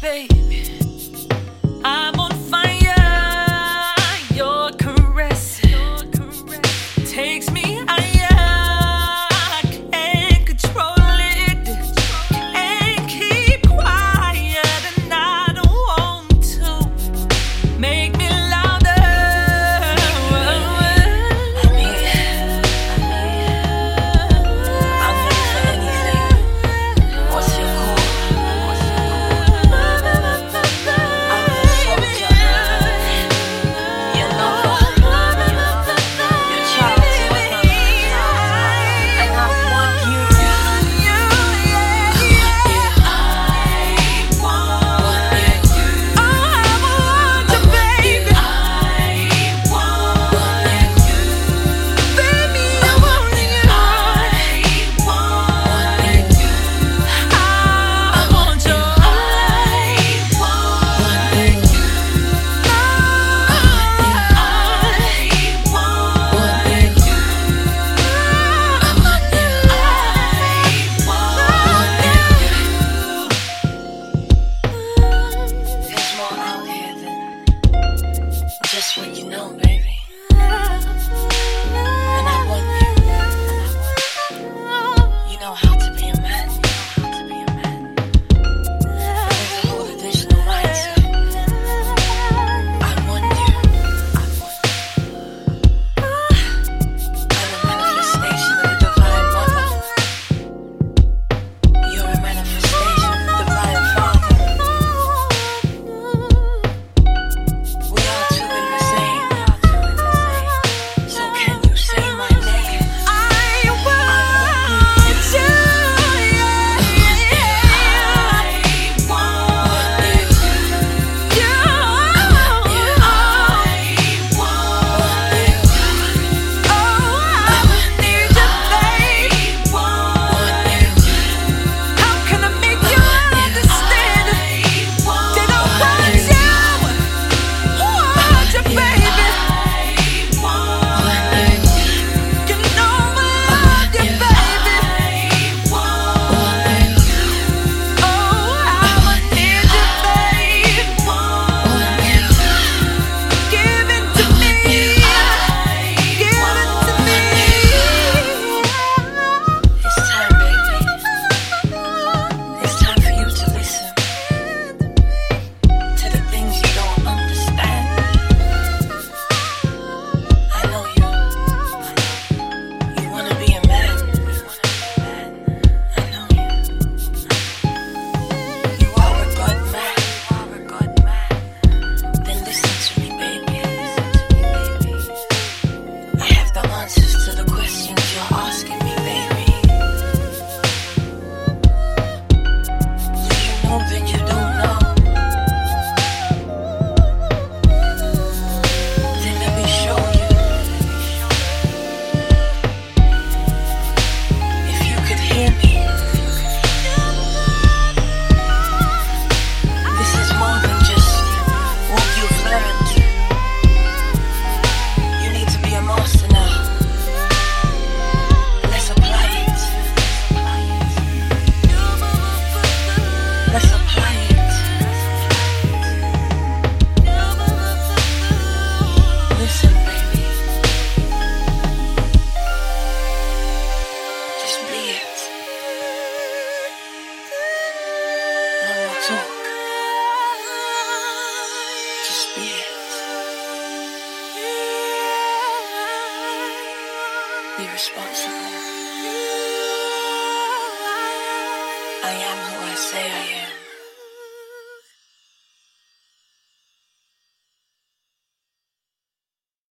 baby. So just be it. Be responsible. I am who I say I am.